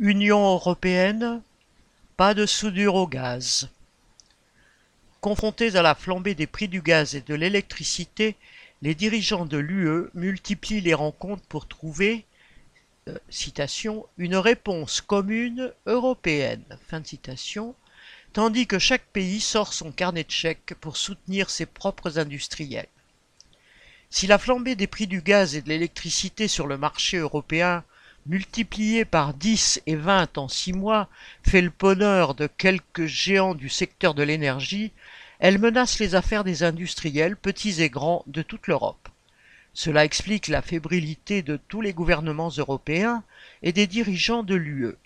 Union européenne, pas de soudure au gaz. Confrontés à la flambée des prix du gaz et de l'électricité, les dirigeants de l'UE multiplient les rencontres pour trouver euh, citation, une réponse commune européenne, fin citation, tandis que chaque pays sort son carnet de chèques pour soutenir ses propres industriels. Si la flambée des prix du gaz et de l'électricité sur le marché européen multiplié par 10 et 20 en 6 mois, fait le bonheur de quelques géants du secteur de l'énergie, elle menace les affaires des industriels, petits et grands, de toute l'Europe. Cela explique la fébrilité de tous les gouvernements européens et des dirigeants de l'UE.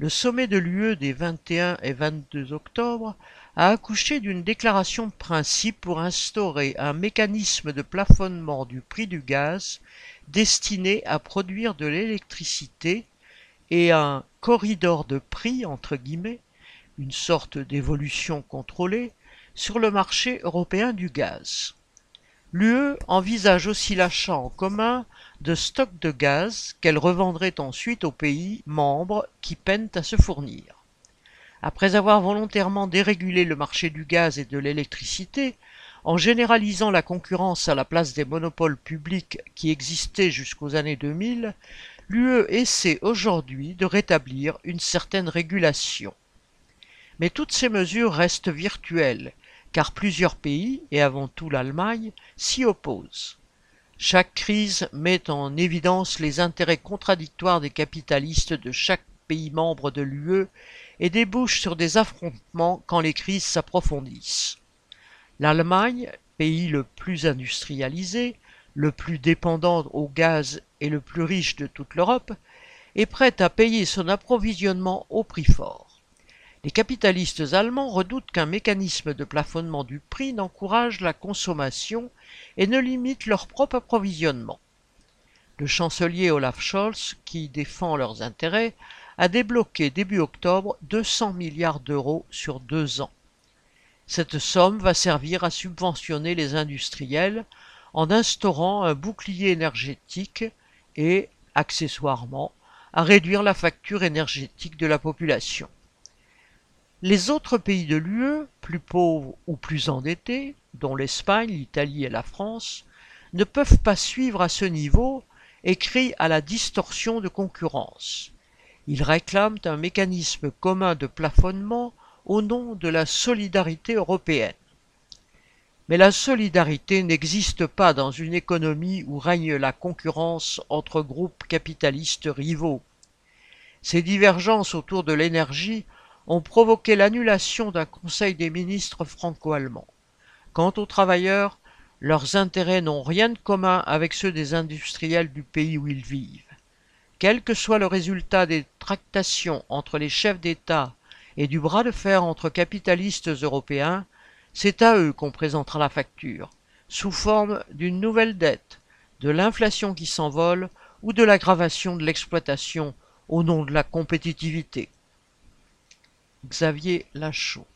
Le sommet de l'UE des 21 et 22 octobre a accouché d'une déclaration de principe pour instaurer un mécanisme de plafonnement du prix du gaz destiné à produire de l'électricité et un corridor de prix, entre guillemets, une sorte d'évolution contrôlée, sur le marché européen du gaz. L'UE envisage aussi l'achat en commun de stocks de gaz qu'elle revendrait ensuite aux pays membres qui peinent à se fournir. Après avoir volontairement dérégulé le marché du gaz et de l'électricité, en généralisant la concurrence à la place des monopoles publics qui existaient jusqu'aux années 2000, l'UE essaie aujourd'hui de rétablir une certaine régulation. Mais toutes ces mesures restent virtuelles, car plusieurs pays, et avant tout l'Allemagne, s'y opposent. Chaque crise met en évidence les intérêts contradictoires des capitalistes de chaque pays membre de l'UE et débouche sur des affrontements quand les crises s'approfondissent. L'Allemagne, pays le plus industrialisé, le plus dépendant au gaz et le plus riche de toute l'Europe, est prête à payer son approvisionnement au prix fort. Les capitalistes allemands redoutent qu'un mécanisme de plafonnement du prix n'encourage la consommation et ne limite leur propre approvisionnement. Le chancelier Olaf Scholz, qui défend leurs intérêts, a débloqué début octobre 200 milliards d'euros sur deux ans. Cette somme va servir à subventionner les industriels en instaurant un bouclier énergétique et, accessoirement, à réduire la facture énergétique de la population. Les autres pays de l'UE, plus pauvres ou plus endettés, dont l'Espagne, l'Italie et la France, ne peuvent pas suivre à ce niveau et crient à la distorsion de concurrence. Ils réclament un mécanisme commun de plafonnement au nom de la solidarité européenne. Mais la solidarité n'existe pas dans une économie où règne la concurrence entre groupes capitalistes rivaux. Ces divergences autour de l'énergie ont provoqué l'annulation d'un Conseil des ministres franco-allemand. Quant aux travailleurs, leurs intérêts n'ont rien de commun avec ceux des industriels du pays où ils vivent. Quel que soit le résultat des tractations entre les chefs d'État et du bras de fer entre capitalistes européens, c'est à eux qu'on présentera la facture, sous forme d'une nouvelle dette, de l'inflation qui s'envole ou de l'aggravation de l'exploitation au nom de la compétitivité. Xavier Lachaud